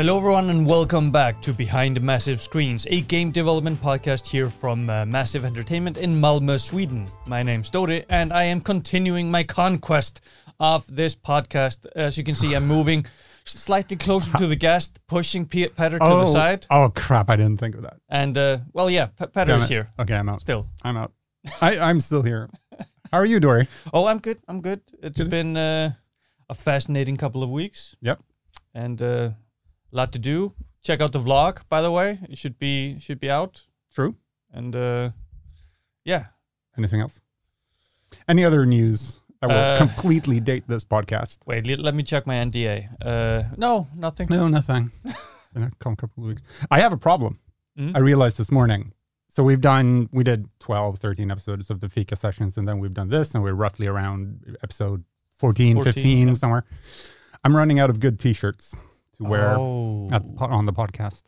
Hello, everyone, and welcome back to Behind Massive Screens, a game development podcast here from uh, Massive Entertainment in Malmö, Sweden. My name's Dori, and I am continuing my conquest of this podcast. As you can see, I'm moving slightly closer to the guest, pushing P- Petter to the side. Oh crap! I didn't think of that. And, uh, well, yeah, P- Petter is here Okay, I'm out. still. I'm out. I, I'm still here. How are you, Dory? Oh, I'm good. I'm good. It's Good. been uh, a fascinating couple of weeks. Yep. And uh, a lot to do. Check out the vlog, by the way. It should be should be out. True. And uh, yeah, Anything else? Any other news that will Uh, completely date this podcast? wait. le- let me check my NDA. Uh, no, nothing. No, nothing. it's been a couple of weeks. I have a problem. Mm? I realized this morning. So we've done, we did 12, 13 episodes of the Fika sessions, and then we've done this, and we're roughly around episode 14, 14, 15, yeah. somewhere. I'm running out of good t-shirts to wear Oh. at on the podcast.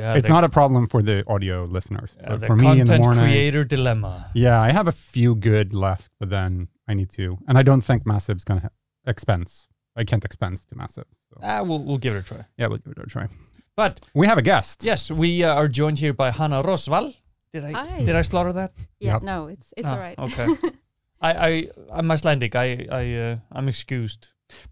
yeah, it's the, not a problem for the audio listeners, uh, but for me in the content morning. creator dilemma. Yeah, I have a few good left, but then I need to, and I don't think Massive's gonna ha- expense. I can't expense to Massive. So Ah, we'll we'll give it a try. yeah, we'll give it a try. But We have a guest. yes, we uh, are joined here by Hanna Rosvall. Did I Hi. did I slaughter that? Yeah, Yep. no, it's it's Ah, all right. Okay. I, I I'm Icelandic. I I uh, I'm excused.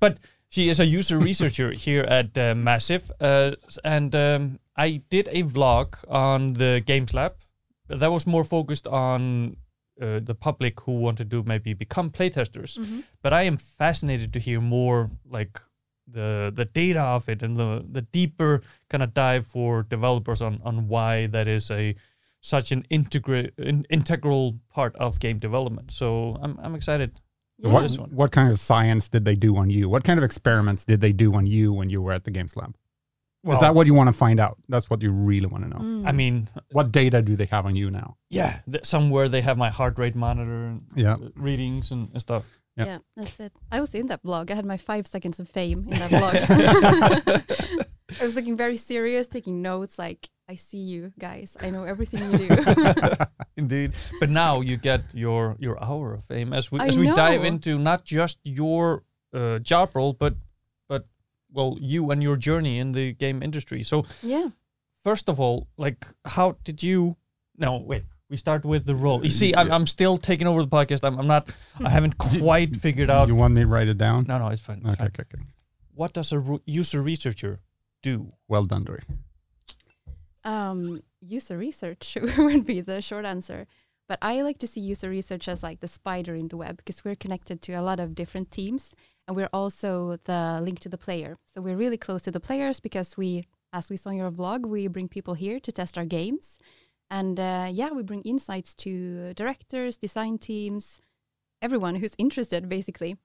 But she is a user researcher here at uh, Massive, uh, and um, I did a vlog on the Games Lab. That was more focused on uh, the public who wanted to maybe become playtesters. Mhm. But I am fascinated to hear more like the the data of it and the the deeper kind of dive for developers on on why that is a such an integra- in, integral part of game development. So I'm I'm excited. So Yeah. what, what kind of science did they do on you? What kind of experiments did they do on you when you were at the Games Lab? Is that what you want to find out? That's what you really want to know. Mm. I mean, What data do they have on you now? yeah, th- somewhere they have my heart rate monitor and Yeah. readings and, and stuff. Yep. Yeah, that's it. I was in that vlog. I had my five seconds of fame in that vlog. I was looking very serious, taking notes. Like, I see you guys. I know everything you do. Indeed. But now you get your your hour of fame as we I as we dive into not just your uh, job role, but but well, you and your journey in the game industry. So yeah. first of all, like, how did you? No, wait. We start with the role. You see, I'm, I'm still taking over the podcast. I'm, I'm not. I haven't quite figured out. You want me to write it down? No, no, it's fine. It's Okay, fine. okay, okay. What does a ru- user researcher do? Well done, Dory. Um, user research would be the short answer. But I like to see user research as like the spider in the web because we're connected to a lot of different teams and we're also the link to the player. So we're really close to the players because we, as we saw in your vlog, we bring people here to test our games. And uh, yeah, we bring insights to directors, design teams, everyone who's interested basically.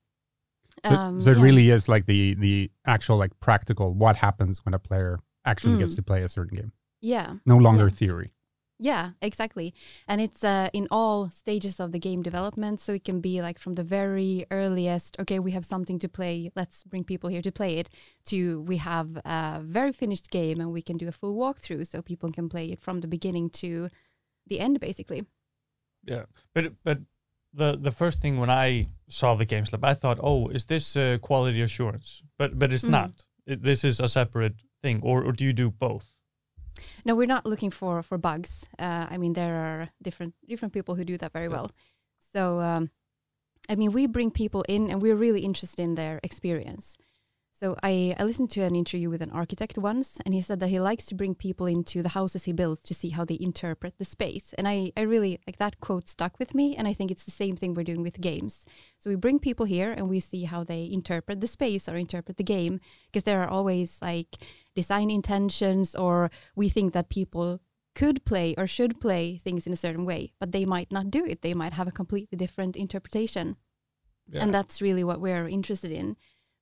So, Um, so it yeah. really is like the the actual like practical what happens when a player actually gets Mm. to play a certain game. Yeah. No longer Yeah. theory. Yeah, exactly. And it's uh, in all stages of the game development. So it can be like from the very earliest, okay, we have something to play, let's bring people here to play it, to we have a very finished game and we can do a full walkthrough so people can play it from the beginning to the end, basically. Yeah, but but the the first thing when I saw the Games Lab, I thought, oh, is this uh, quality assurance? But but it's Mm. not. It, this is a separate thing, or or do you do both? No, we're not looking for for bugs. Uh, I mean, there are different different people who do that very well. So, um, I mean, we bring people in, and we're really interested in their experience. So I, I listened to an interview with an architect once, and he said that he likes to bring people into the houses he builds to see how they interpret the space. And I, I really like that quote stuck with me, and I think it's the same thing we're doing with games. So we bring people here and we see how they interpret the space or interpret the game, because there are always like design intentions, or we think that people could play or should play things in a certain way, but they might not do it. They might have a completely different interpretation. And that's really what we're interested in.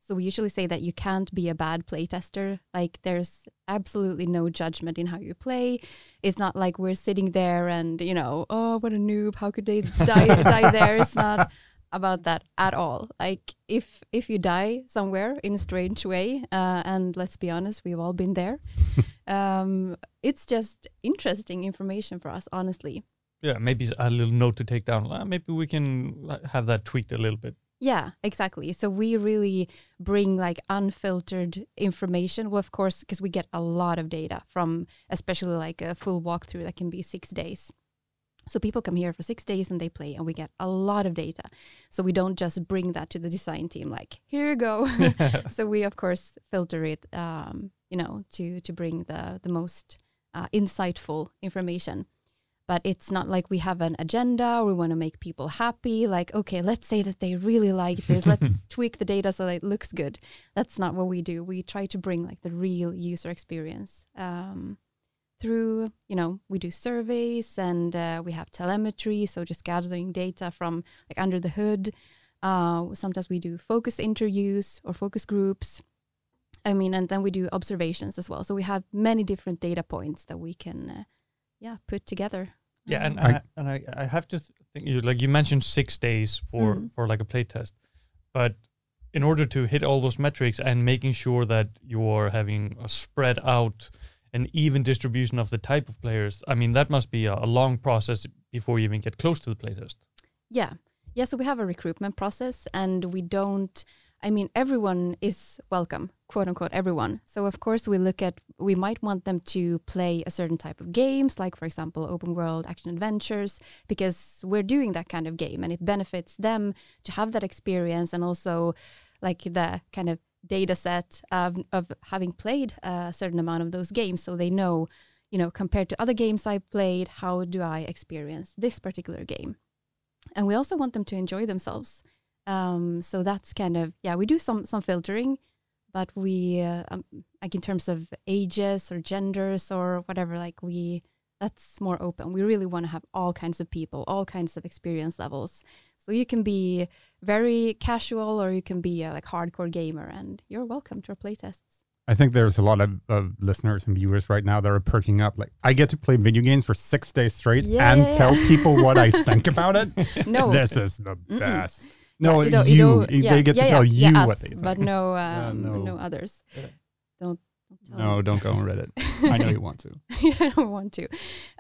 So we usually say that you can't be a bad playtester. Like there's absolutely no judgment in how you play. It's not like we're sitting there and you know, oh, what a noob! How could they die die there? It's not about that at all. Like if if you die somewhere in a strange way, uh, and let's be honest, we've all been there. um, it's just interesting information for us, honestly. Yeah, maybe a little note to take down. Uh, maybe we can have that tweaked a little bit. Yeah, exactly. So we really bring like unfiltered information. Well, of course, because we get a lot of data from, especially like a full walkthrough that can be six days. So people come here for six days and they play, and we get a lot of data. So we don't just bring that to the design team, like here you go. so we of course filter it, um, you know, to to bring the the most uh, insightful information but it's not like we have an agenda or we want to make people happy like okay let's say that they really like this let's tweak the data so that it looks good. That's not what we do. We try to bring like the real user experience um, through you know we do surveys and uh, we have telemetry so just gathering data from like under the hood. Uh, sometimes we do focus interviews or focus groups. I mean and then we do observations as well. So we have many different data points that we can uh, yeah put together Yeah, and I, and I, I have to think you like you mentioned six days for Mm. for like a playtest, but in order to hit all those metrics and making sure that you are having a spread out an even distribution of the type of players, I mean that must be a, a long process before you even get close to the playtest. Yeah. Yeah. So we have a recruitment process and we don't, I mean, everyone is welcome, quote unquote, everyone. So, of course, we look at, we might want them to play a certain type of games, like, for example, open world action adventures, because we're doing that kind of game and it benefits them to have that experience and also like the kind of data set of, of having played a certain amount of those games. So they know, you know, compared to other games I've played, how do I experience this particular game? and we also want them to enjoy themselves. Um, so that's kind of yeah, we do some some filtering, but we uh, um, like in terms of ages or genders or whatever, like we that's more open. We really want to have all kinds of people, all kinds of experience levels. So you can be very casual or you can be a like hardcore gamer, and you're welcome to our playtests. I think there's a lot of, of listeners and viewers right now that are perking up. Like, I get to play video games for six days straight Yeah, and yeah, yeah. tell people what I think about it. No, This is the Mm-mm. best. No, you know- you. you know- they get to yeah, tell yeah, you yeah, what us, they think. but no, Yeah, um, no. no. others. Yeah. Don't, don't tell no, don't go on Reddit. I know you want to. I don't want to.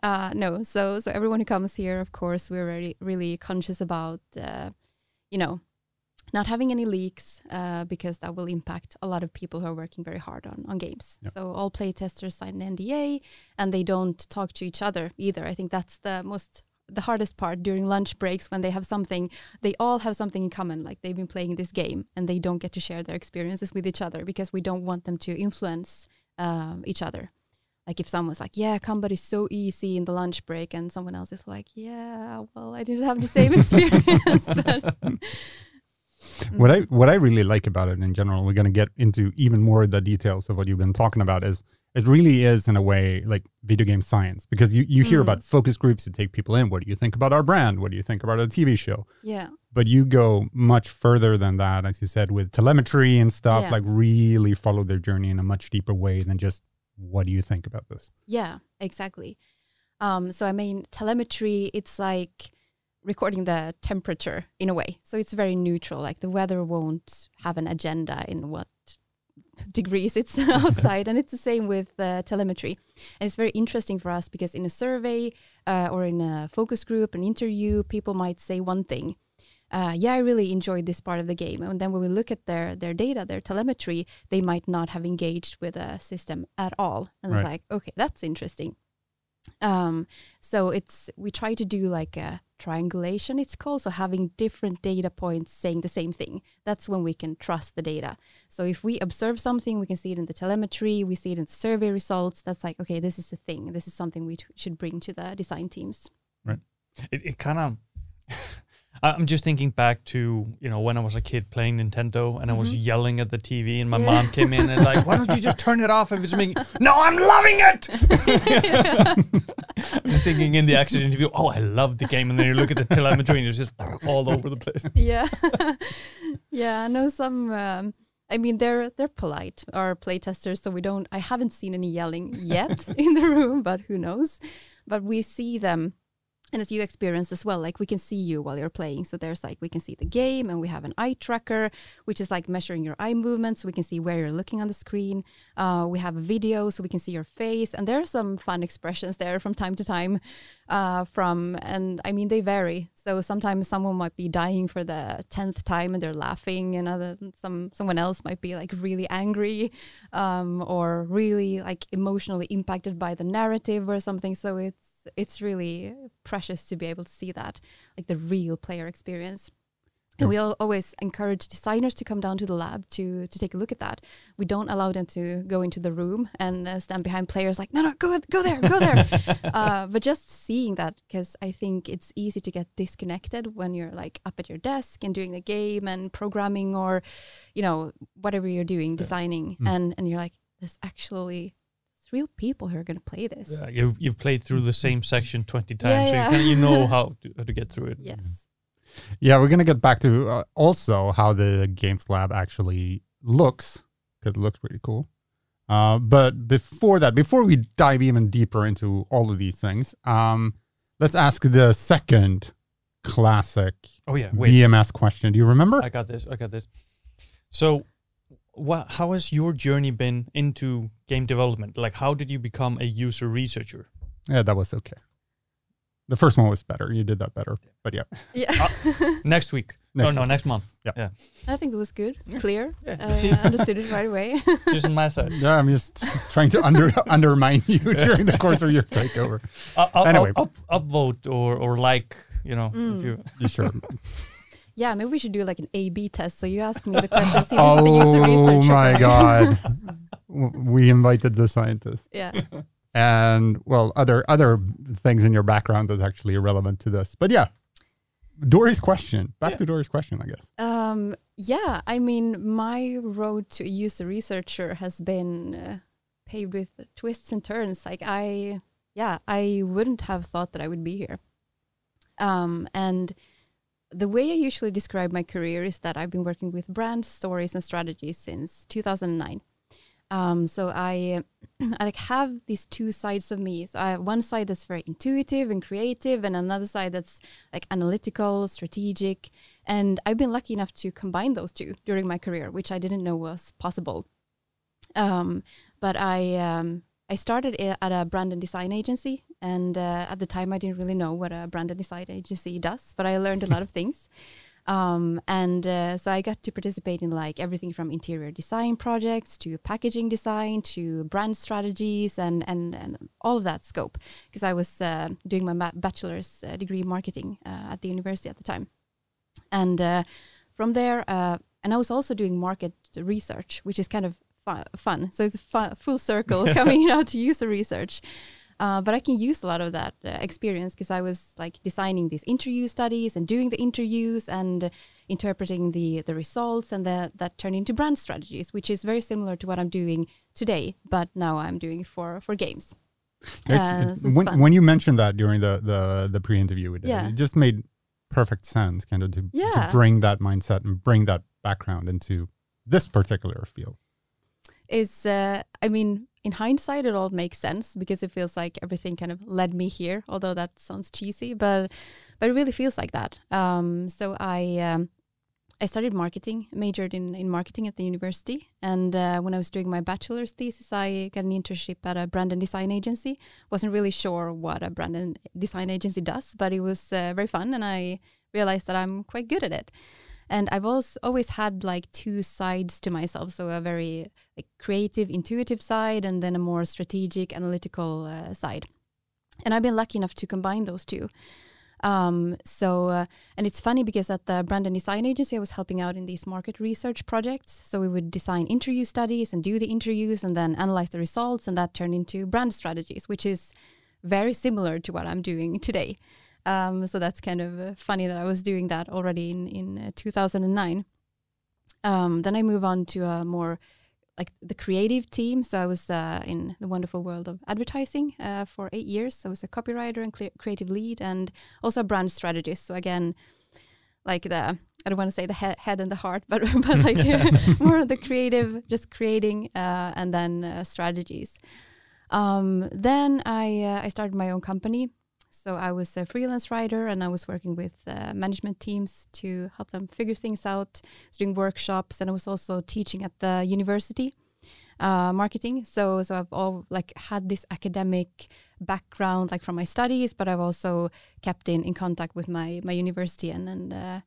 Uh, no, so so everyone who comes here, of course, we're really really conscious about, uh, you know, not having any leaks uh, because that will impact a lot of people who are working very hard on on games. Yep. So all playtesters sign an NDA, and they don't talk to each other either. I think that's the most the hardest part during lunch breaks when they have something they all have something in common like they've been playing this game and they don't get to share their experiences with each other because we don't want them to influence um, each other like if someone's like yeah combat is so easy in the lunch break and someone else is like yeah well i didn't have the same experience What I what I really like about it in general, we're going to get into even more of the details of what you've been talking about. Is it really is in a way like video game science because you you hear Mm. about focus groups to take people in. What do you think about our brand? What do you think about our TV show? yeah But you go much further than that, as you said, with telemetry and stuff. Yeah. Like really follow their journey in a much deeper way than just what do you think about this? Yeah, exactly. Um, so I mean, telemetry, it's like recording the temperature in a way. So it's very neutral. Like the weather won't have an agenda in what degrees it's outside, and it's the same with uh, telemetry. And it's very interesting for us because in a survey uh, or in a focus group, an interview, people might say one thing. Uh, yeah, I really enjoyed this part of the game. And then when we look at their their data, their telemetry, they might not have engaged with a system at all. And it's like, okay, that's interesting. Um, so it's we try to do like a triangulation. It's called so having different data points saying the same thing. That's when we can trust the data. So if we observe something, we can see it in the telemetry, we see it in survey results. That's like, okay, this is a thing. This is something we t- should bring to the design teams. Right it, it kind of. I'm just thinking back to you know when I was a kid playing Nintendo and I was Mhm. yelling at the TV and my Yeah. mom came in and like why don't you just turn it off if it's making no I'm loving it. I'm just thinking in the action interview oh I love the game and then you look at the telemetry and it's just all over the place. yeah yeah i know some um, i mean they're they're polite our playtesters so we don't i haven't seen any yelling yet in the room but who knows but we see them and it's you experience as well like we can see you while you're playing. So there's like we can see the game and we have an eye tracker which is like measuring your eye movements. So we can see where you're looking on the screen. Uh, we have a video so we can see your face. And there are some fun expressions there from time to time uh, from and i mean they vary. So sometimes someone might be dying for the 10th time and they're laughing and other some someone else might be like really angry um, or really like emotionally impacted by the narrative or something. So it's it's really precious to be able to see that like the real player experience and we al- always encourage designers to come down to the lab to to take a look at that. We don't allow them to go into the room and uh, stand behind players like, no, no, go go there, go there. uh, but just seeing that, because I think it's easy to get disconnected when you're like up at your desk and doing the game and programming or, you know, whatever you're doing, designing, Mm. and and you're like, there's actually there's real people who are going to play this. Yeah, you've you've played through the same section twenty Yeah, times, so yeah. you, you know how to, how to get through it. Yes. Yeah, we're gonna get back to uh, also how the games lab actually looks because it looks pretty cool. Uh, but before that, before we dive even deeper into all of these things, um, let's ask the second classic Oh yeah, wait, BMS question. Do you remember? I got this. I got this. So, what? How has your journey been into game development? Like, how did you become a user researcher? yeah, that was okay. The first one was better. You did that better. But yeah, Yeah. Next week? Next no, no, next month. Yeah. I think it was good, clear. Yeah. I uh, understood it right away. Just on my side. yeah, I'm just trying to under undermine you during the course of your takeover. I'll, I'll, Anyway. Up, upvote or or like. You know, Mm. if you. You Sure. Yeah, maybe we should do like an A/B test. So you ask me the question. See, this is the user oh my god! We invited the scientist. Yeah. and well other other things in your background that's actually irrelevant to this but yeah dory's question back Yeah. to dory's question i guess Um, yeah. I mean, my road to a user researcher has been uh, paved with twists and turns. Like I, yeah, I wouldn't have thought that I would be here. Um, and the way I usually describe my career is that I've been working with brand stories and strategies since 2009. Um, so I, I like have these two sides of me. So I have one side that's very intuitive and creative, and another side that's like analytical, strategic. And I've been lucky enough to combine those two during my career, which I didn't know was possible. Um, but I um, I started at a brand and design agency, and uh, at the time I didn't really know what a brand and design agency does, but I learned a lot of things. Um, and uh, so I got to participate in like everything from interior design projects to packaging design to brand strategies and and, and all of that scope because I was uh, doing my bachelor's uh, degree in marketing uh, at the university at the time. And uh, from there, uh, and I was also doing market research, which is kind of fu- fun. So it's a fu- full circle coming out to user research. Uh, but I can use a lot of that uh, experience because I was like designing these interview studies and doing the interviews and interpreting the the results, and that that turned into brand strategies, which is very similar to what I'm doing today, but now I'm doing it for for games. Uh, so when, when you mentioned that during the the, the pre-interview we Yeah. it just made perfect sense kind of to, Yeah. to bring that mindset and bring that background into this particular field is uh, I mean, in hindsight, it all makes sense because it feels like everything kind of led me here. Although that sounds cheesy, but but it really feels like that. Um, so I um, I started marketing, majored in in marketing at the university, and uh, when I was doing my bachelor's thesis, I got an internship at a brand and design agency. wasn't really sure what a brand and design agency does, but it was uh, very fun, and I realized that I'm quite good at it. And I've also always had like two sides to myself, so a very like creative, intuitive side, and then a more strategic, analytical uh, side. And I've been lucky enough to combine those two. Um, so, uh, and it's funny because at the brand and design agency, I was helping out in these market research projects. So we would design interview studies and do the interviews and then analyze the results, and that turned into brand strategies, which is very similar to what I'm doing today. Um, so that's kind of uh, funny that I was doing that already in in uh, 2009. Um, then I move on to a more like the creative team. So I was uh, in the wonderful world of advertising uh, for eight years. I was a copywriter and cre- creative lead, and also a brand strategist. So again, like the I don't want to say the he- head and the heart, but but like more of the creative, just creating, uh, and then uh, strategies. Um, then I uh, I started my own company. So I was a freelance writer and I was working with uh, management teams to help them figure things out, doing workshops, and I was also teaching at the university uh, marketing. So so I've all like had this academic background like from my studies, but I've also kept in in contact with my my university and and uh,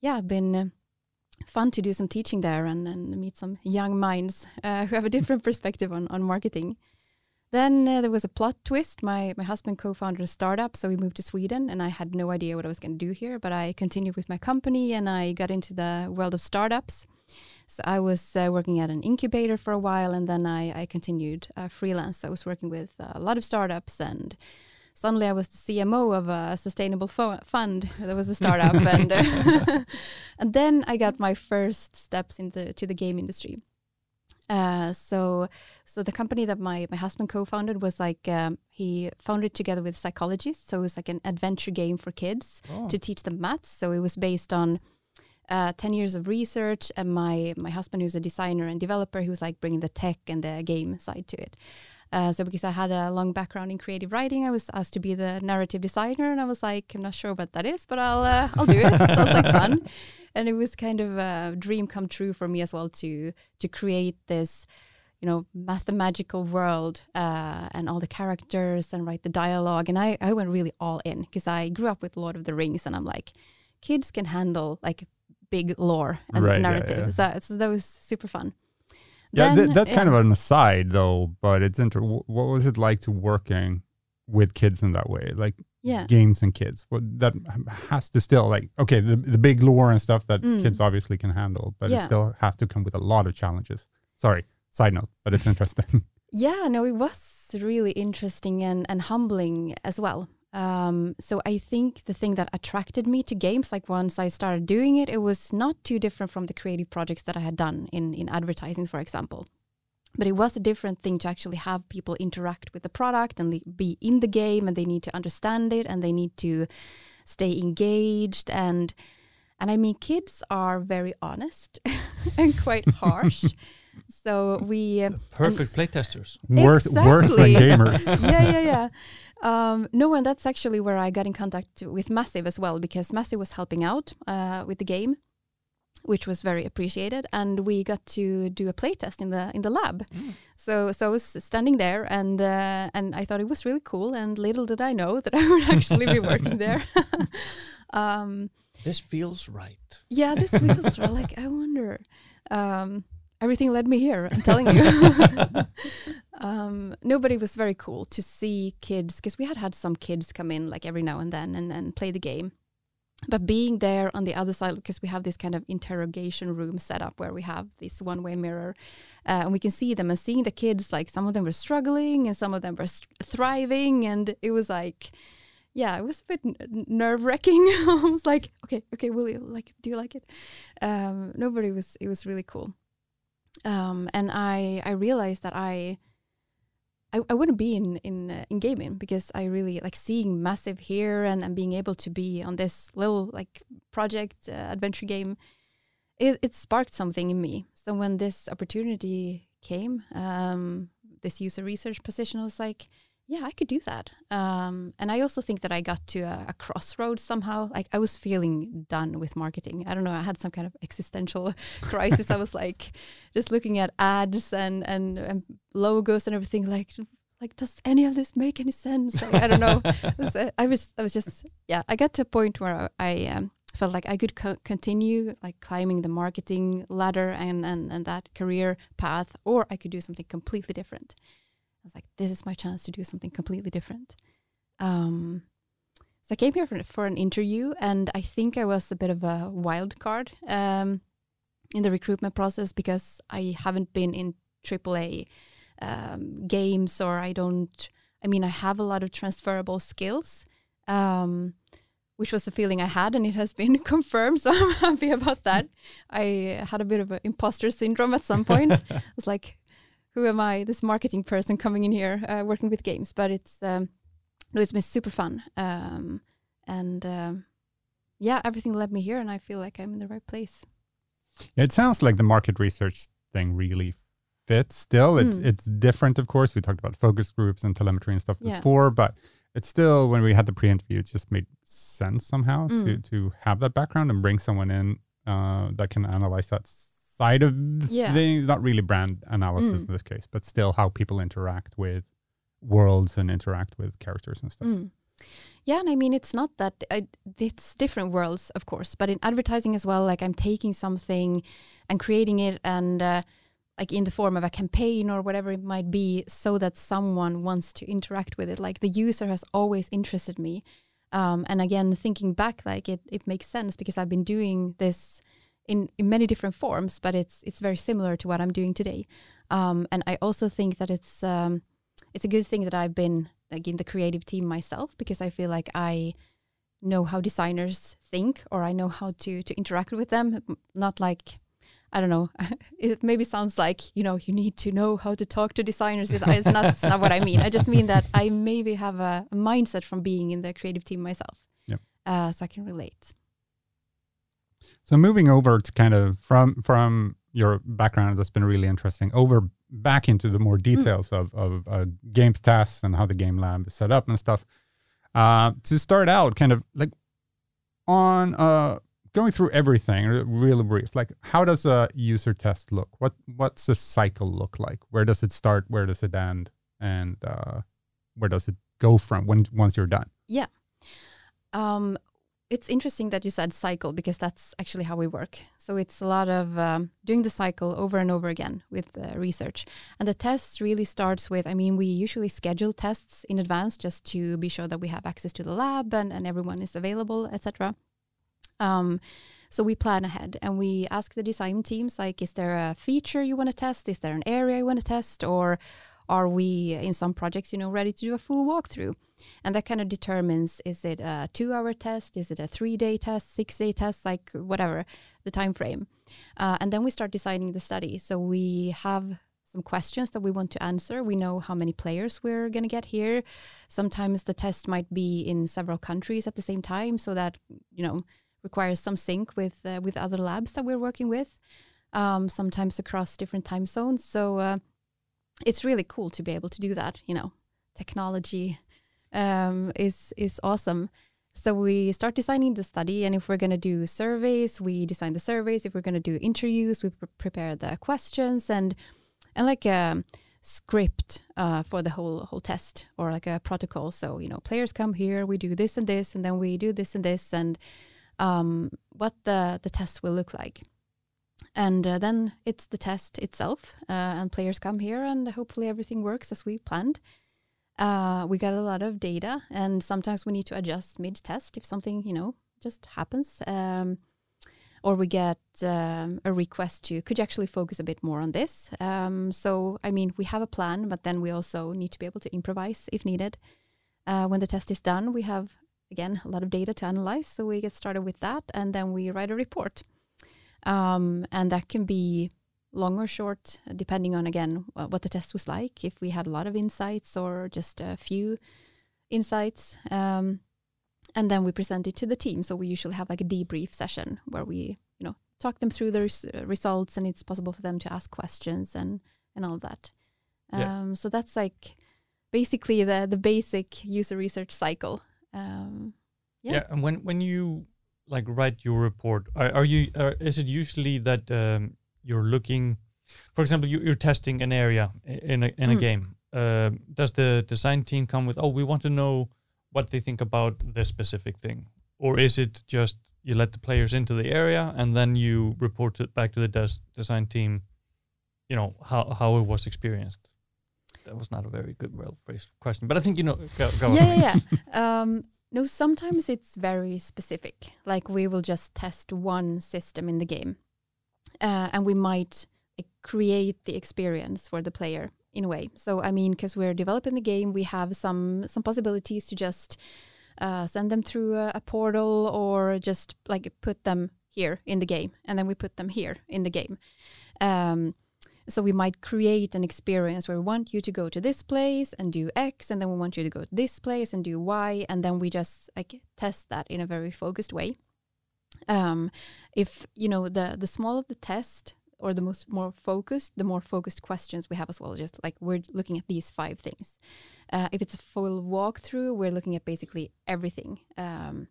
yeah, been uh, fun to do some teaching there and, and meet some young minds uh, who have a different perspective on on marketing. Then uh, there was a plot twist. My my husband co-founded a startup, so we moved to Sweden, and I had no idea what I was going to do here. But I continued with my company, and I got into the world of startups. So I was uh, working at an incubator for a while, and then I I continued uh, freelance. I was working with a lot of startups, and suddenly I was the CMO of a sustainable fo- fund. that was a startup, and uh, and then I got my first steps into to the game industry. Uh, so, so the company that my my husband co-founded was like um, he founded together with psychologists. So it was like an adventure game for kids Oh. to teach them maths. So it was based on uh, ten years of research, and my my husband, who's a designer and developer, he was like bringing the tech and the game side to it. Uh, so because I had a long background in creative writing, I was asked to be the narrative designer, and I was like, I'm not sure what that is, but I'll uh, I'll do it. Sounds like fun, and it was kind of a dream come true for me as well to to create this, you know, mathematical world uh, and all the characters and write the dialogue, and I I went really all in because I grew up with Lord of the Rings, and I'm like, kids can handle like big lore and Right, yeah, narrative, yeah. So, so that was super fun. Yeah, th- that's kind of an aside though, but it's inter- what was it like to working with kids in that way? Like yeah. games and kids. What that has to still like okay, the the big lore and stuff that Mm. kids obviously can handle, but it still has to come with a lot of challenges. Sorry, side note, but it's interesting. Yeah, no, it was really interesting and, and humbling as well. Um, so I think the thing that attracted me to games, like once I started doing it, it was not too different from the creative projects that I had done in in advertising, for example. But it was a different thing to actually have people interact with the product and be in the game, and they need to understand it, and they need to stay engaged and and I mean kids are very honest and quite harsh. so we uh, Perfect playtesters. worse worse than gamers. yeah, yeah, yeah. Um, no, and that's actually where I got in contact with Massive as well, because Massive was helping out uh, with the game, which was very appreciated, and we got to do a playtest in the in the lab. Mm. So, so I was standing there, and uh, and I thought it was really cool, and little did I know that I would actually be working there. um, This feels right. yeah, this feels right. like I wonder. Um, everything led me here. I'm telling you. um, nobody was very cool to see kids because we had had some kids come in like every now and then and, and play the game. But being there on the other side, because we have this kind of interrogation room set up where we have this one way mirror uh, and we can see them and seeing the kids, like some of them were struggling and some of them were thriving. And it was like, yeah, it was a bit nerve wracking. I was like, okay, okay, will you like, do you like it? Um, nobody was, it was really cool. Um, and I, I realized that I, I, I wouldn't be in in uh, in gaming because I really like seeing massive here and, and being able to be on this little like project uh, adventure game. It, it sparked something in me. So when this opportunity came, um, this user research position, I was like, yeah, I could do that. Um, and I also think that I got to a, a crossroads somehow. Like I was feeling done with marketing. I don't know. I had some kind of existential crisis. I was like just looking at ads and, and, and logos and everything. Like, like does any of this make any sense? Like, I don't know. Was, uh, I was, I was just, yeah. I got to a point where I, I um, felt like I could co- continue like climbing the marketing ladder and, and and that career path, or I could do something completely different. I was like, this is my chance to do something completely different. Um, so I came here for, for an interview, and I think I was a bit of a wild card um, in the recruitment process because I haven't been in AAA um, games, or I don't. I mean, I have a lot of transferable skills, um, which was a feeling I had, and it has been confirmed. So I'm happy about that. I had a bit of an imposter syndrome at some point. I was like, who am I, this marketing person coming in here uh, working with games? But it's um, it's been super fun, um, and um, yeah, everything led me here, and I feel like I'm in the right place. It sounds like the market research thing really fits still. It's Mm. it's different, of course. We talked about focus groups and telemetry and stuff Yeah. before, but it's still when we had the pre-interview, it just made sense somehow to Mm. to have that background and bring someone in uh, that can analyze that side of Yeah. things. Not really brand analysis Mm. in this case, but still how people interact with worlds and interact with characters and stuff. Mm. Yeah, and I mean it's not that I, it's different worlds, of course, but in advertising as well. Like I'm taking something and creating it, and uh, like in the form of a campaign or whatever it might be, so that someone wants to interact with it. Like the user has always interested me, um, and again, thinking back, like it it makes sense because I've been doing this in in many different forms, but it's it's very similar to what I'm doing today. Um, and I also think that it's um, it's a good thing that I've been like in the creative team myself because I feel like I know how designers think or I know how to to interact with them. Not like I don't know. It maybe sounds like you know you need to know how to talk to designers. It's not, it's not what I mean. I just mean that I maybe have a, a mindset from being in the creative team myself. Yep. Uh, so I can relate. So moving over to kind of from from your background that's been really interesting over back into the more details of of uh, games tasks and how the game lab is set up and stuff. Uh, to start out, kind of like on uh, going through everything, really brief. Like, how does a user test look? What what's the cycle look like? Where does it start? Where does it end? And uh, where does it go from when once you're done? Yeah. Um, it's interesting that you said cycle because that's actually how we work. So it's a lot of um, doing the cycle over and over again with uh, research. And the test really starts with, I mean, we usually schedule tests in advance just to be sure that we have access to the lab and, and everyone is available, etc. Um, so we plan ahead and we ask the design teams, like, is there a feature you want to test? Is there an area you want to test? Or are we in some projects, you know, ready to do a full walkthrough? and that kind of determines is it a two hour test? Is it a three day test? Six day test? Like whatever the time frame. Uh, and then we start designing the study. So we have some questions that we want to answer. We know how many players we're going to get here. Sometimes the test might be in several countries at the same time so that you know requires some sync with uh, with other labs that we're working with um, sometimes across different time zones. So uh, it's really cool to be able to do that you know technology um, is is awesome. So we start designing the study, and if we're going to do surveys, we design the surveys. If we're going to do interviews, we pre- prepare the questions and and like a script uh, for the whole whole test or like a protocol. So you know, players come here, we do this and this, and then we do this and this, and um, what the the test will look like. And uh, then it's the test itself, uh, and players come here, and hopefully everything works as we planned. Uh, we got a lot of data and sometimes we need to adjust mid-test if something you know just happens um, or we get um, a request to could you actually focus a bit more on this? Um, so i mean we have a plan but then we also need to be able to improvise if needed. Uh, when the test is done we have again a lot of data to analyze so we get started with that and then we write a report um, and that can be long or short, depending on again what the test was like. If we had a lot of insights or just a few insights, um, and then we present it to the team. So we usually have like a debrief session where we, you know, talk them through the res- uh, results, and it's possible for them to ask questions and and all that. Yeah. Um, so that's like basically the the basic user research cycle. Um, Yeah. Yeah. and when when you like write your report, are, are you are, is it usually that um, you're looking, for example, you, you're testing an area in a in a Mm. game? Um does the design team come with, oh, we want to know what they think about this specific thing, or is it just you let the players into the area and then you report it back to the des- design team? You know how how it was experienced. That was not a very good, well phrased question, but I think you know. Go, go on. yeah, yeah, yeah. Um, no, sometimes it's very specific. Like we will just test one system in the game, uh, and we might like, create the experience for the player in a way. So I mean, because we're developing the game, we have some some possibilities to just uh, send them through a, a portal or just like put them here in the game, and then we put them here in the game. Um, so we might create an experience where we want you to go to this place and do X, and then we want you to go to this place and do Y, and then we just like test that in a very focused way. Um, if you know the the smaller the test or the most more focused, the more focused questions we have as well. Just like we're looking at these five things, Uh, if it's a full walkthrough, we're looking at basically everything. Um,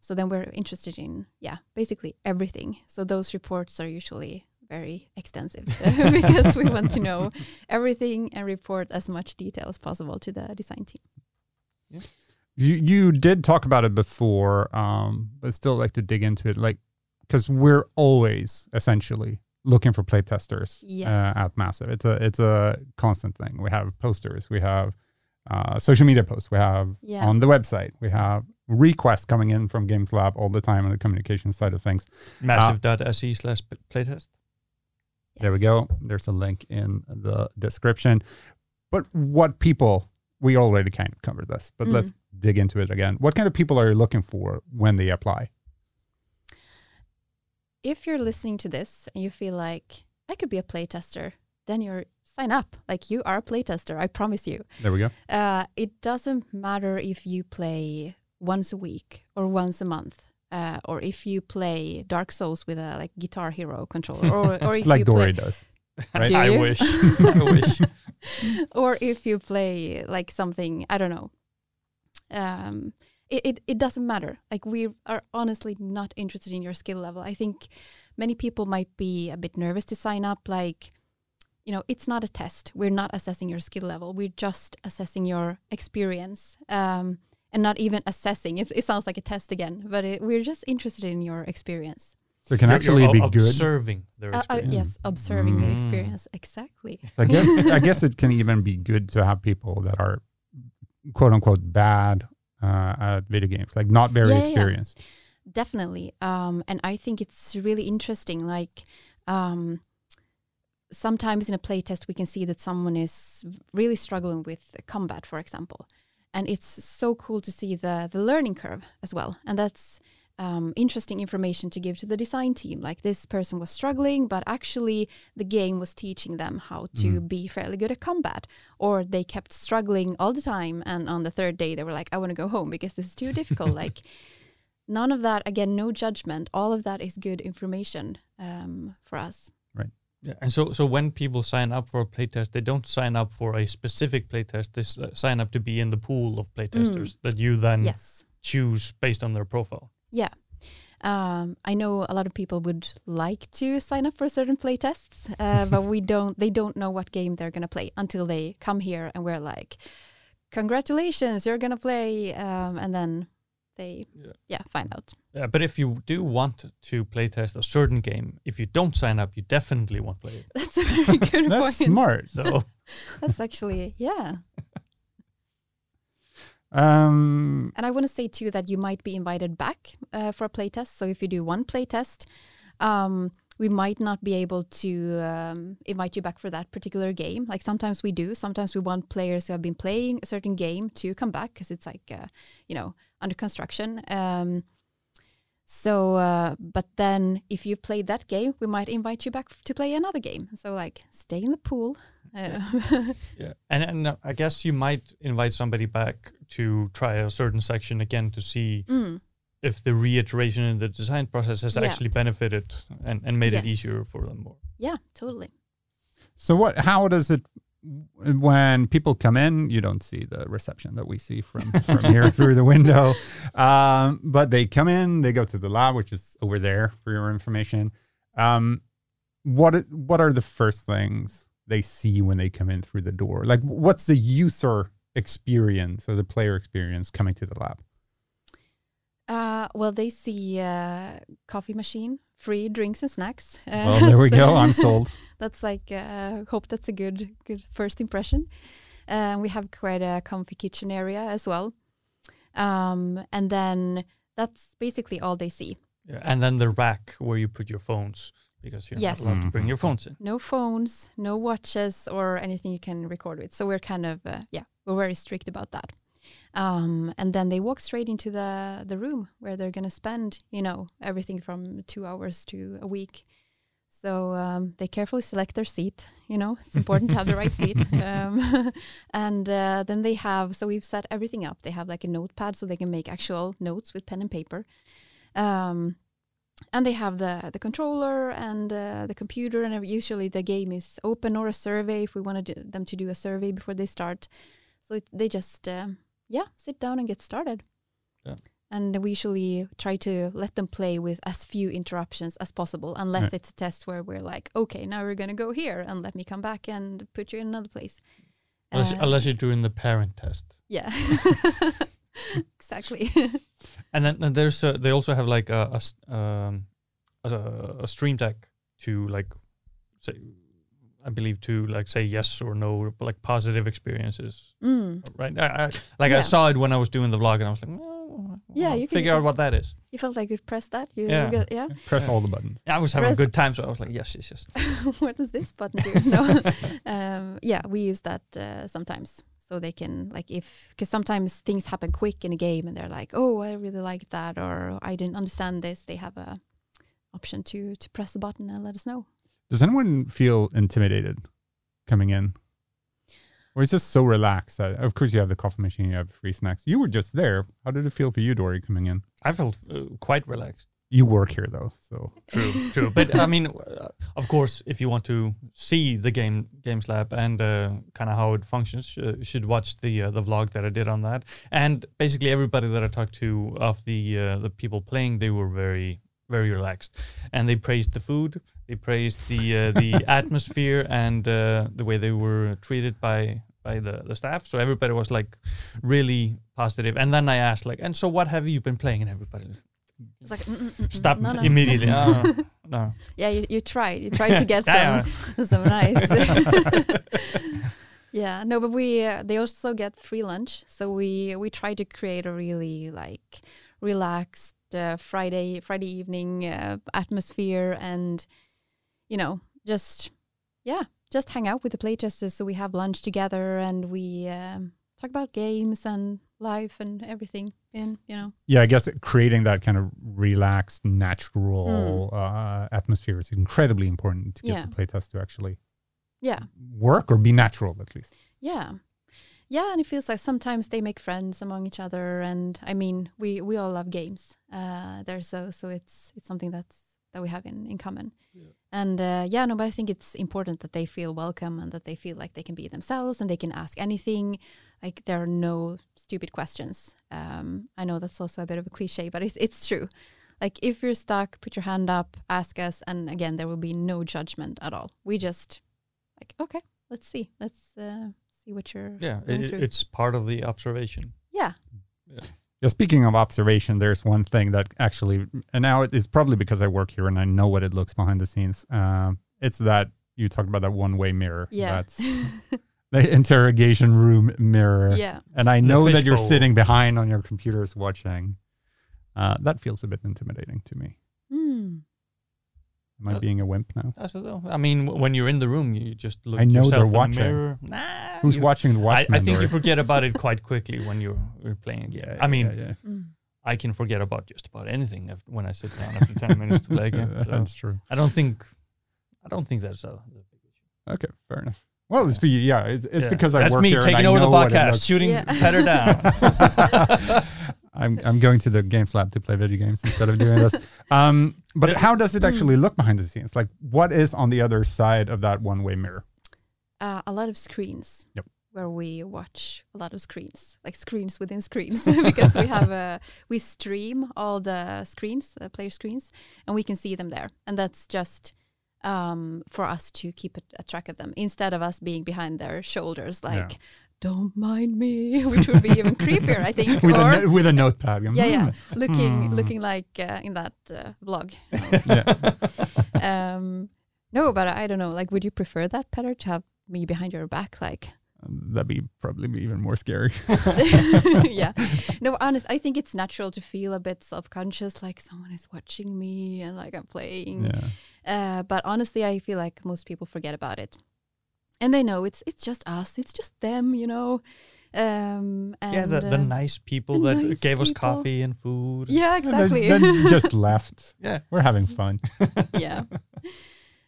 so then we're interested in yeah, basically everything. So those reports are usually very extensive because we want to know everything and report as much detail as possible to the design team. Yeah. You you did talk about it before, um, but still like to dig into it, like because we're always essentially looking for playtesters Yes. uh, at Massive. It's a it's a constant thing. We have posters, we have uh, social media posts, we have Yeah. on the website, we have requests coming in from Games Lab all the time on the communication side of things. Massive.se slash playtest. There we go. There's a link in the description. But what people, we already kind of covered this, but Mm. let's dig into it again. What kind of people are you looking for when they apply? if you're listening to this and you feel like I could be a playtester, then you're sign up. Like you are a playtester, I promise you. There we go. Uh, it doesn't matter if you play once a week or once a month, uh, or if you play Dark Souls with a like Guitar Hero controller, or or if like you Dory play, does. Right? Do I you? wish. I wish. or if you play like something I don't know. Um, it, it it doesn't matter. Like we are honestly not interested in your skill level. I think many people might be a bit nervous to sign up. Like, you know, it's not a test. We're not assessing your skill level. We're just assessing your experience. Um, and not even assessing. It, it sounds like a test again, but it, we're just interested in your experience. So it can You're- actually you're be o- good. Observing their Uh, uh, experience. yes, observing the Mm. experience exactly. So I guess I guess it can even be good to have people that are quote unquote bad uh, at video games, like not very Yeah, yeah, yeah. experienced. Definitely. Um, and I think it's really interesting. Like, um, sometimes in a playtest, we can see that someone is really struggling with combat, for example. And it's so cool to see the, the learning curve as well. And that's um, interesting information to give to the design team. Like, this person was struggling, but actually, the game was teaching them how to Mm. be fairly good at combat. Or they kept struggling all the time. And on the third day, they were like, I want to go home because this is too difficult. like, none of that again no judgment all of that is good information um, for us Yeah, and so so when people sign up for a playtest, they don't sign up for a specific playtest. They s- uh, sign up to be in the pool of playtesters that you then yes choose based on their profile. yeah um, i know a lot of people would like to sign up for certain playtests uh, but we don't they don't know what game they're going to play until they come here and we're like congratulations you're going to play um, and then they Yeah. yeah find out Yeah, but if you do want to playtest a certain game, if you don't sign up, you definitely won't play it. that's a very good That's point smart. So that's actually yeah Um, And I want to say too that you might be invited back uh, for a playtest. So if you do one playtest, um, we might not be able to um, invite you back for that particular game. Like sometimes we do. Sometimes we want players who have been playing a certain game to come back because it's like uh, you know under construction. Um, so, uh, but then if you've played that game, we might invite you back f- to play another game. So like stay in the pool. Uh, yeah, and and uh, I guess you might invite somebody back to try a certain section again to see mm, if the reiteration in the design process has Yeah. actually benefited and, and made it easier for them more. yeah, totally. so what? How does it? When people come in, you don't see the reception that we see from from here through the window. Um, but they come in, they go to the lab, which is over there for your information. Um, what what are the first things they see when they come in through the door? Like, what's the user experience or the player experience coming to the lab? Uh, well, they see uh, coffee machine, free drinks and snacks. Uh, Well, there we go. I'm sold. that's like uh, hope that's a good good first impression. Um, we have quite a comfy kitchen area as well, um, and then that's basically all they see. Yeah, and then the rack where you put your phones because you're Yes. not allowed to bring your phones in. No phones, no watches, or anything you can record with. So we're kind of uh, yeah, we're very strict about that. Um, and then they walk straight into the the room where they're gonna spend, you know, everything from two hours to a week. So um, they carefully select their seat. You know, it's important to have the right seat. Um, and uh, then they have, so we've set everything up. They have like a notepad so they can make actual notes with pen and paper. Um, and they have the the controller and uh, the computer, and usually the game is open or a survey if we wanted them to do a survey before they start. So it, they just um, yeah sit down and get started. Yeah. And we usually try to let them play with as few interruptions as possible, unless Right. it's a test where we're like, okay, now we're gonna go here and let me come back and put you in another place. Unless, Uh, unless you're doing the parent test. yeah, exactly. And then and there's a, they also have like a, a um, a, a stream deck to like say I believe to like say yes or no like positive experiences mm. right I, I, like I saw it when I was doing the vlog and I was like "Oh, Yeah, I'll you can- figure out what that is You felt like you'd press that. You, Yeah. you got, yeah. Press Yeah. all the buttons. I was having Press- a good time so I was like yes yes yes what does this button do? No. um, yeah, we use that uh, sometimes. So they can like if because sometimes things happen quick in a game and they're like, oh, I really like that, or I didn't understand this. They have a option to to press the button and let us know. Does anyone feel intimidated coming in? Or it's just so relaxed that, of course, you have the coffee machine, you have free snacks. You were just there. How did it feel for you, Dory, coming in? I felt uh, quite relaxed You work here, though, so True, true. But I mean, uh, of course, if you want to see the game Games Lab and uh, kind of how it functions, uh, you should watch the uh, the vlog that I did on that. And basically, everybody that I talked to of the uh, the people playing, they were very very relaxed, and they praised the food, they praised the uh, the atmosphere, and uh, the way they were treated by by the, the staff. So everybody was like really positive. And then I asked like, and so what have you been playing? And everybody was, It's like mm, mm, mm, stopped no, no. immediately. Oh, no. Yeah, you, you tried. You tried to get Yeah, some some nice. yeah, no, but we uh, they also get free lunch, so we we try to create a really like relaxed uh, Friday Friday evening uh, atmosphere, and you know just yeah just hang out with the playtesters. So we have lunch together, and we um, talk about games and life and everything. And you know, yeah, I guess creating that kind of relaxed, natural uh, atmosphere is incredibly important to get Yeah. the playtest to actually yeah. work or be natural, at least. Yeah. Yeah, and it feels like sometimes they make friends among each other and I mean, we we all love games. Uh there so so it's it's something that's that we have in in common. Yeah. And uh yeah, no, but I think it's important that they feel welcome and that they feel like they can be themselves and they can ask anything. Like there are no stupid questions. Um I know that's also a bit of a cliche, but it's it's true. Like if you're stuck, put your hand up, ask us and again there will be no judgment at all. We just like okay, let's see. Let's uh see what you're Yeah, it, it's part of the observation. yeah Yeah, speaking of observation, there's one thing that actually, and now it is probably because I work here and I know what it looks behind the scenes. Um, it's that you talked about that one-way mirror. yeah That's the interrogation room mirror. yeah And I know that you're fishbowl. sitting behind on your computers watching. Uh, that feels a bit intimidating to me. Am I Uh, being a wimp now? That's it though. I mean, w- when you're in the room, you just look I know yourself they're in the watching. mirror. Nah, Who's you- watching the I, Watchmen? I think you forget about it quite quickly when you're, you're playing a. Yeah, I mean, yeah, yeah. Mm. I can forget about just about anything af- when I sit down after ten minutes to play a game. So That's true. I don't think, I don't think that's a. Okay, fair enough. Well, it's for you. Yeah, it's, it's yeah. because I that's work me here and taking over the know podcast, shooting Yeah. Petter down. I'm I'm going to the games lab to play video games instead of doing this. Um, but how does it actually look behind the scenes? Like, what is on the other side of that one-way mirror? Uh, a lot of screens. Yep. Where we watch a lot of screens, like screens within screens, because we have a we stream all the screens, the player screens, and we can see them there, and that's just um, for us to keep a, a track of them instead of us being behind their shoulders, like Yeah. "Don't mind me," which would be even creepier, I think. with, a, or no- with a notepad. yeah, yeah, looking Hmm. looking like uh, in that uh, vlog. yeah. um, no, but I don't know. Like, would you prefer that, Petter, to have me behind your back? Like, That'd be probably even more scary. yeah. No, honest, I think it's natural to feel a bit self-conscious, like someone is watching me and like I'm playing. yeah. Uh, but honestly, I feel like most people forget about it, and they know it's it's just us, it's just them, you know. Um, and, yeah, the, the uh, nice people the that nice gave us coffee and food. yeah, And then- exactly. Then, just left. Yeah. We're having fun. yeah.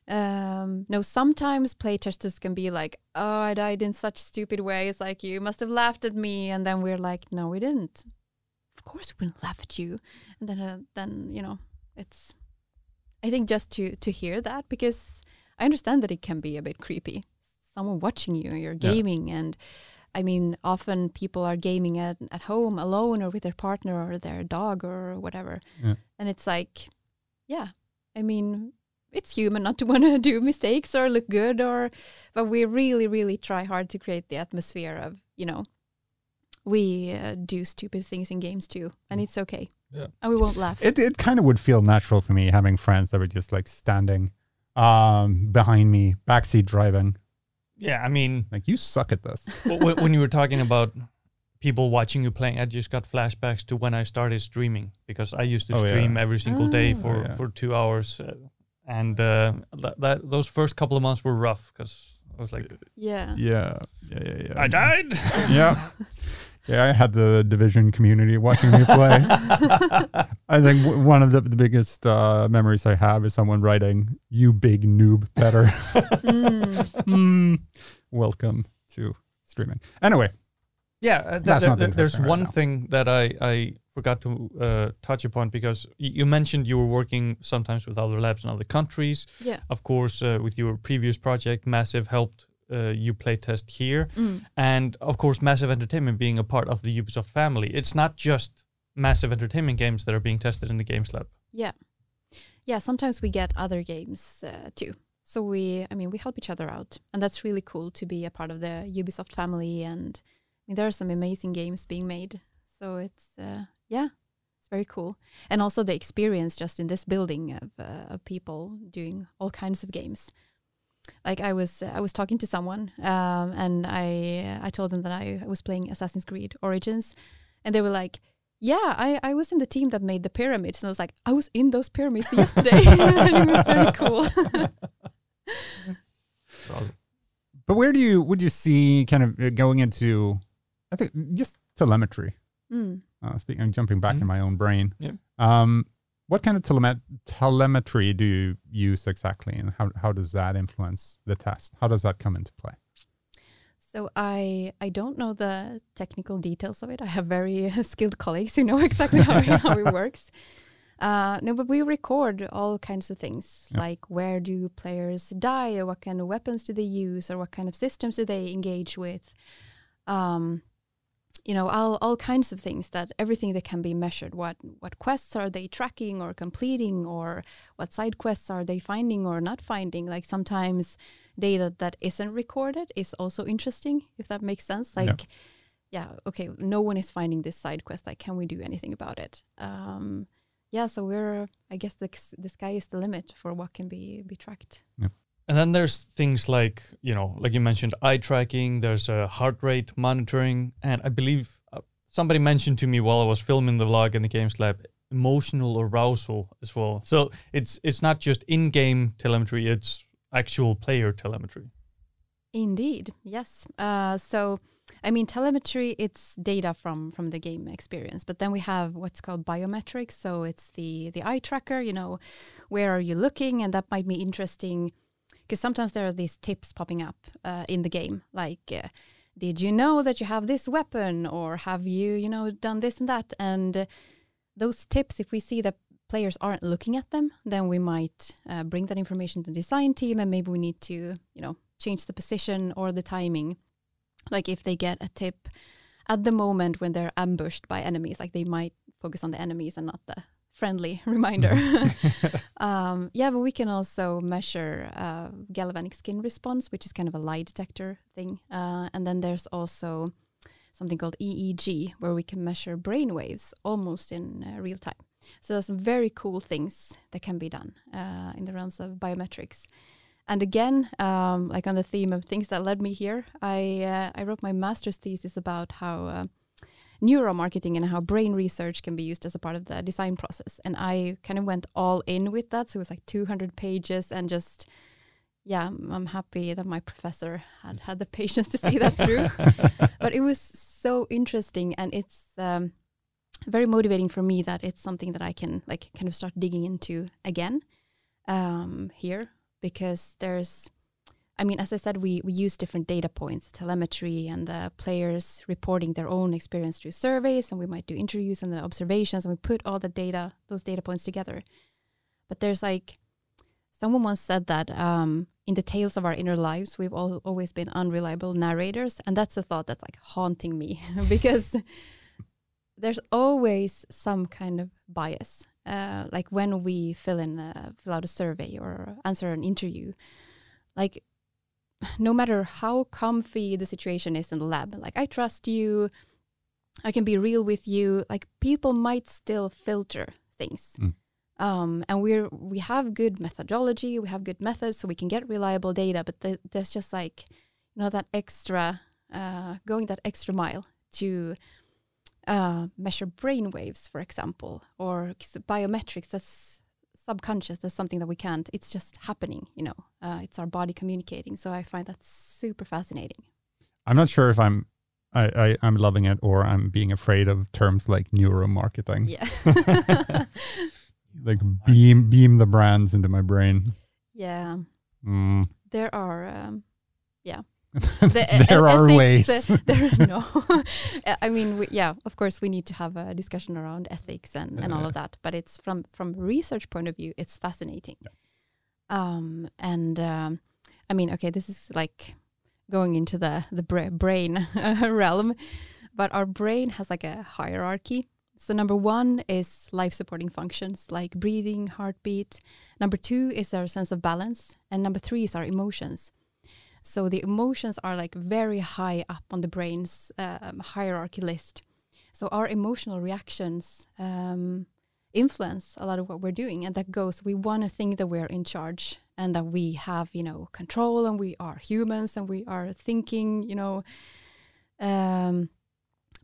Um, no, sometimes playtesters can be like, "Oh, I died in such stupid ways. Like you must have laughed at me," and then we're like, "No, we didn't. Of course, we didn't laugh at you." And then, uh, then you know, it's. I think just to to hear that because I understand that it can be a bit creepy. Someone watching you, you're Yeah. gaming, and I mean, often people are gaming at, at home alone or with their partner or their dog or whatever. Yeah. And it's like, yeah, I mean, it's human not to want to do mistakes or look good or, but we really, really try hard to create the atmosphere of, you know, we uh, do stupid things in games too, and it's okay. Yeah. And we won't laugh. It it kind of would feel natural for me having friends that were just like standing um behind me, backseat driving. Yeah, I mean, Like you suck at this. when, when you were talking about people watching you playing, I just got flashbacks to when I started streaming because I used to Oh, yeah. stream every single day Ah. for Oh, yeah. for two hours, uh, and uh, that, that those first couple of months were rough because I was like, yeah. Yeah. Yeah, yeah, yeah. I died. yeah. Yeah, I had the division community watching me play. I think w- one of the, the biggest uh, memories I have is someone writing, "You big noob, better." Mm. Mm, welcome to streaming. Anyway, Yeah, uh, th- That's there- not there- there's right one now. thing that I, I forgot to uh, touch upon because y- you mentioned you were working sometimes with other labs in other countries. Yeah. Of course, uh, with your previous project, Massive helped uh, you play test here. Mm. And of course, Massive Entertainment being a part of the Ubisoft family. It's not just Massive Entertainment games that are being tested in the Games Lab. Yeah. Yeah, sometimes we get other games uh, too. So we, I mean, we help each other out. And that's really cool to be a part of the Ubisoft family. And I mean, there are some amazing games being made. So it's, uh, yeah, it's very cool. And also the experience just in this building of, uh, of people doing all kinds of games. Like I was, I was talking to someone, um, and I, I told them that I was playing Assassin's Creed Origins, and they were like, yeah, I, I was in the team that made the pyramids. And I was like, I was in those pyramids yesterday. and it was very cool. but where do you would you see kind of uh, going into? I think just telemetry. Mm. Uh, speaking, I'm jumping back in Mhm. my own brain. Yeah. Um, what kind of telemet- telemetry do you use exactly, and how how does that influence the test? How does that come into play? So I I don't know the technical details of it. I have very skilled colleagues who know exactly how, it- how it works. Uh, no, but we record all kinds of things, Yeah. like where do players die, or what kind of weapons do they use, or what kind of systems do they engage with. Um, you know, all all kinds of things that everything that can be measured. What what quests are they tracking or completing, or what side quests are they finding or not finding? Like sometimes data that isn't recorded is also interesting, if that makes sense. Like, yeah, okay, no one is finding this side quest. Like, can we do anything about it? Um, yeah, so we're, I guess the, the sky is the limit for what can be be tracked. And then there's things like, you know, like you mentioned, eye tracking, there's a heart rate monitoring. And I believe uh, somebody mentioned to me while I was filming the vlog in the Games Lab, emotional arousal as well. So it's it's not just in-game telemetry, it's actual player telemetry. Indeed, yes. Uh, so, I mean, telemetry it's data from from the game experience, but then we have what's called biometrics. So it's the the eye tracker. You know, where are you looking, and that might be interesting because sometimes there are these tips popping up uh, in the game, like. Uh, did you know that you have this weapon? Or have you you know done this and that? And uh, those tips if we see that players aren't looking at them then we might uh, bring that information to the design team and maybe we need to you know change the position or the timing. Like if they get a tip at the moment when they're ambushed by enemies like they might focus on the enemies and not the friendly reminder um, yeah but we can also measure uh, galvanic skin response which is kind of a lie detector thing. Uh, and then there's also something called eeg where we can measure brain waves almost in uh, real time. So there's some very cool things that can be done uh, in the realms of biometrics. And again, um, like on the theme of things that led me here, I uh, I wrote my master's thesis about how uh, neuromarketing and how brain research can be used as a part of the design process. And I kind of went all in with that. So it was like 200 pages and just, yeah, I'm- happy that my professor had had the patience to see that through. but it was so interesting and it's um, very motivating for me that it's something that I can like kind of start digging into again um, here because there's I mean, as I said, we, we use different data points, telemetry, and the players reporting their own experience through surveys, and we might do interviews and the observations, and we put all the data, those data points together. But there's like, someone once said that um, in the tales of our inner lives, we've all, always been unreliable narrators, and that's a thought that's like haunting me because there's always some kind of bias. Uh, like when we fill in a, fill out a survey or answer an interview, like no matter how comfy the situation is in the lab, like I trust you, I can be real with you. Like people might still filter things. Mm. Um, and we're we have good methodology, we have good methods, so we can get reliable data. But th- there's just like you know that extra uh, going that extra mile to uh, measure brain waves, for example, or biometrics. That's subconscious. That's something that we can't. It's just happening. You know, uh, it's our body communicating. So I find that super fascinating. I'm not sure if I'm I, I I'm loving it or I'm being afraid of terms like neuromarketing. Yeah. Like beam beam the brands into my brain. yeah. Mm. There are. Um, yeah. The e- there e- are ways. uh, there no. I mean, we, yeah, of course, we need to have a discussion around ethics and, and all of that. But it's from from research point of view, it's fascinating. Um, and um, I mean, okay, this is like going into the the bra- brain realm, but our brain has like a hierarchy. So number one is life supporting functions like breathing, heartbeat. Number two is our sense of balance, and number three is our emotions. So the emotions are like very high up on the brain's um, hierarchy list. So our emotional reactions um, influence a lot of what we're doing, and that goes. We want to think that we're in charge and that we have, you know, control, and we are humans, and we are thinking, you know. Um,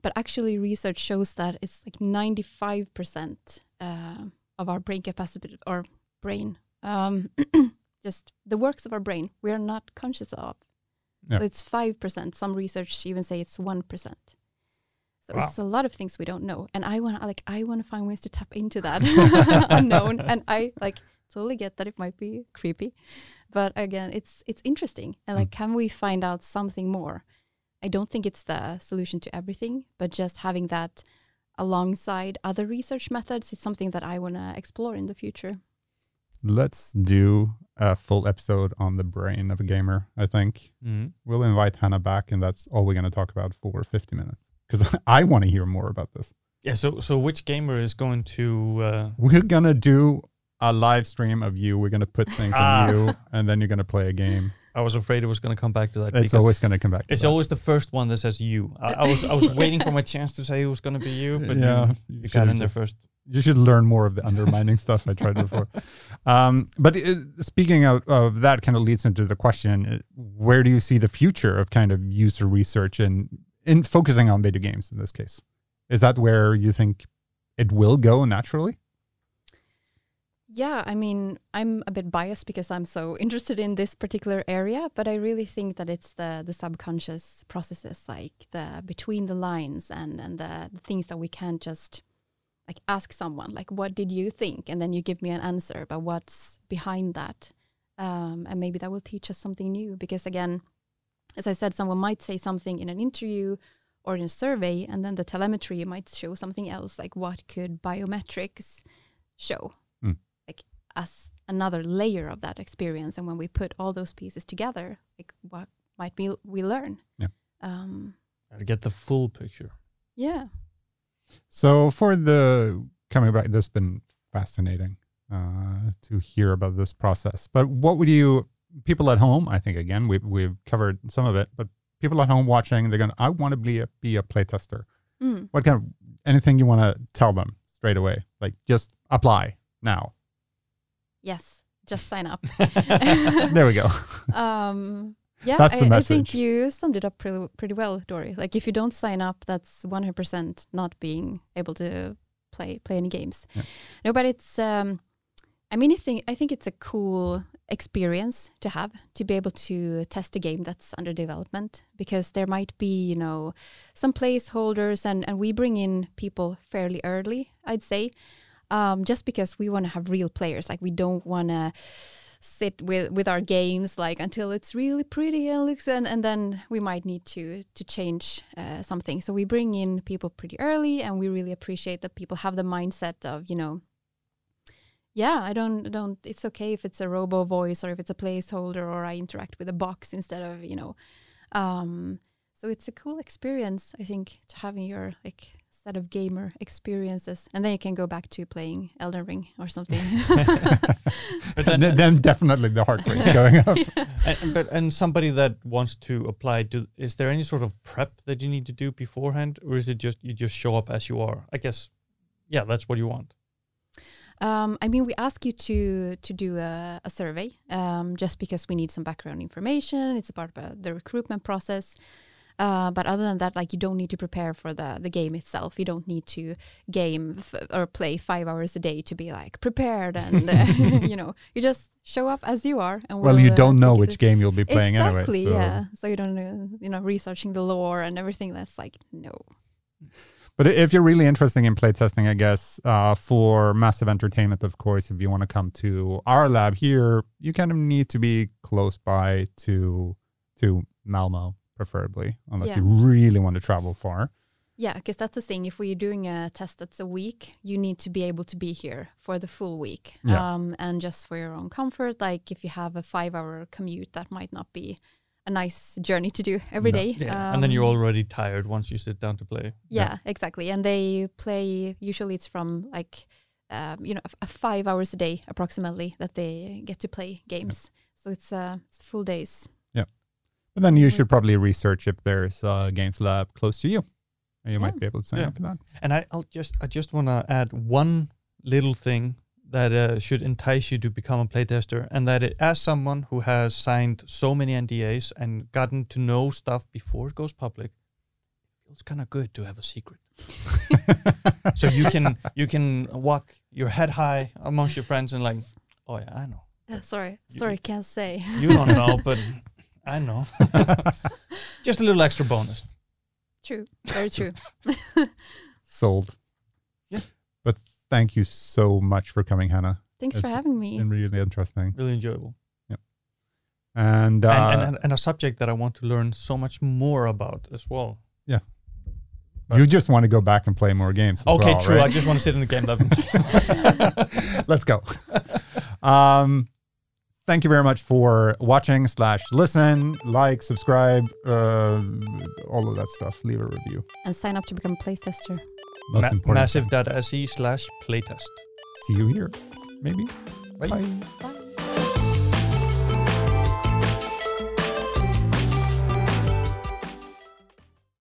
but actually, research shows that it's like ninety-five percent uh, of our brain capacity or brain um, just the works of our brain we are not conscious of. Yeah. So it's five percent. Some research even say it's one percent. So Wow. it's a lot of things we don't know, and I want to like I want to find ways to tap into that unknown, and I like totally get that it might be creepy, but again, it's it's interesting, and like mm. can we find out something more? I don't think it's the solution to everything, but just having that alongside other research methods is something that I want to explore in the future. Let's do a full episode on the brain of a gamer. I think Mhm. we'll invite Hanna back, and that's all we're going to talk about for 50 minutes because I want to hear more about this. Yeah. So so which gamer is going to? Uh, We're going to do a live stream of you. We're going to put things Ah. on you, and then you're going to play a game. I was afraid it was going to come back to that. It's always going to come back. To It's that. always the first one that says you. I, I was I was waiting for my chance to say it was going to be you, but yeah, you, you you got in there first. You should learn more of the undermining stuff I tried before. Um, but it, speaking of, of that, kind of leads into the question: uh, Where do you see the future of kind of user research and in focusing on video games in this case? Is that where you think it will go naturally? Yeah, I mean, I'm a bit biased because I'm so interested in this particular area, but I really think that it's the the subconscious processes, like the between the lines and and the, the things that we can't just like ask someone, like, what did you think, and then you give me an answer, but what's behind that, um, and maybe that will teach us something new. Because again, as I said, someone might say something in an interview or in a survey, and then the telemetry might show something else, like what could biometrics show Like as another layer of that experience and when we put all those pieces together like what might we we learn Yeah. um Gotta get the full picture. yeah So for the coming back, this has been fascinating uh, to hear about this process. But what would you, people at home? I think again we've we've covered some of it, but people at home watching, they're gonna. I want to be a be a playtester. Mm. What kind of anything you want to tell them straight away? Like just apply now. yes just sign up There we go. um yeah That's I, the I think you summed it up pretty, pretty well dory. Like if you don't sign up that's 100% not being able to play play any games. Yeah. no but it's um i mean i think i think it's a cool experience to have to be able to test a game that's under development because there might be you know some placeholders and and we bring in people fairly early i'd say um, just because we want to have real players. Like we don't want to sit with with our games like until it's really pretty and looks and, and then we might need to to change uh, something so we bring in people pretty early and we really appreciate that people have the mindset of you know yeah, I don't don't. It's okay if it's a robo voice or if it's a placeholder or I interact with a box instead of you know. Um, so it's a cool experience, I think, to having your like set of gamer experiences, and then you can go back to playing Elden Ring or something. But then, then, then definitely the heart rate's going up. and, but and somebody that wants to apply, do, is there any sort of prep that you need to do beforehand, or is it just you just show up as you are? I guess, yeah, that's what you want. Um, I mean, we ask you to to do a, a survey um, just because we need some background information. It's a part of uh, the recruitment process. Uh, but other than that, like you don't need to prepare for the the game itself. You don't need to game f- or play five hours a day to be like prepared and uh, you know you just show up as you are. And Well, we'll, you uh, don't know which game you'll be playing exactly, anyway. So. yeah. So you don't know, you know, researching the lore and everything. That's like no. But if you're really interested in playtesting, I guess uh, for massive entertainment, of course, if you want to come to our lab here, you kind of need to be close by to to Malmo, preferably, unless Yeah. you really want to travel far. Yeah, because that's the thing. If we're doing a test that's a week, you need to be able to be here for the full week. Yeah. Um, and just for your own comfort, like if you have a five hour commute, that might not be a nice journey to do every No. day. Yeah, and then you're Um, already tired once you sit down to play. Yeah, exactly. And they play, usually it's from like, um, you know, a, a five hours a day approximately that they get to play games. So it's, uh, it's full days. But then you should probably research if there's a games lab close to you. And you might be able to sign Yeah. up for that. And I, I'll just I just want to add one little thing that uh, should entice you to become a playtester, and that it, as someone who has signed so many NDAs and gotten to know stuff before it goes public, it feels kind of good to have a secret. so you can you can walk your head high amongst your friends and like, oh yeah, I know. Uh, sorry, You- sorry, can't say. You don't know, but I know. just a little extra bonus. True, very true. Sold. Yeah. But thank you so much for coming, Hanna. Thanks for having me. Been really interesting. Really enjoyable. And, uh, and, and, and a subject that I want to learn so much more about as well. Yeah. You just want to go back and play more games. Okay, well, true. I just want to sit in the game lab. Let's go. Um, thank you very much for watching slash listen, like, subscribe, uh, all of that stuff. Leave a review. and sign up to become a playtester. Most Ma- important. massive.se slash playtest. See you here. Maybe. Bye. Bye. Bye.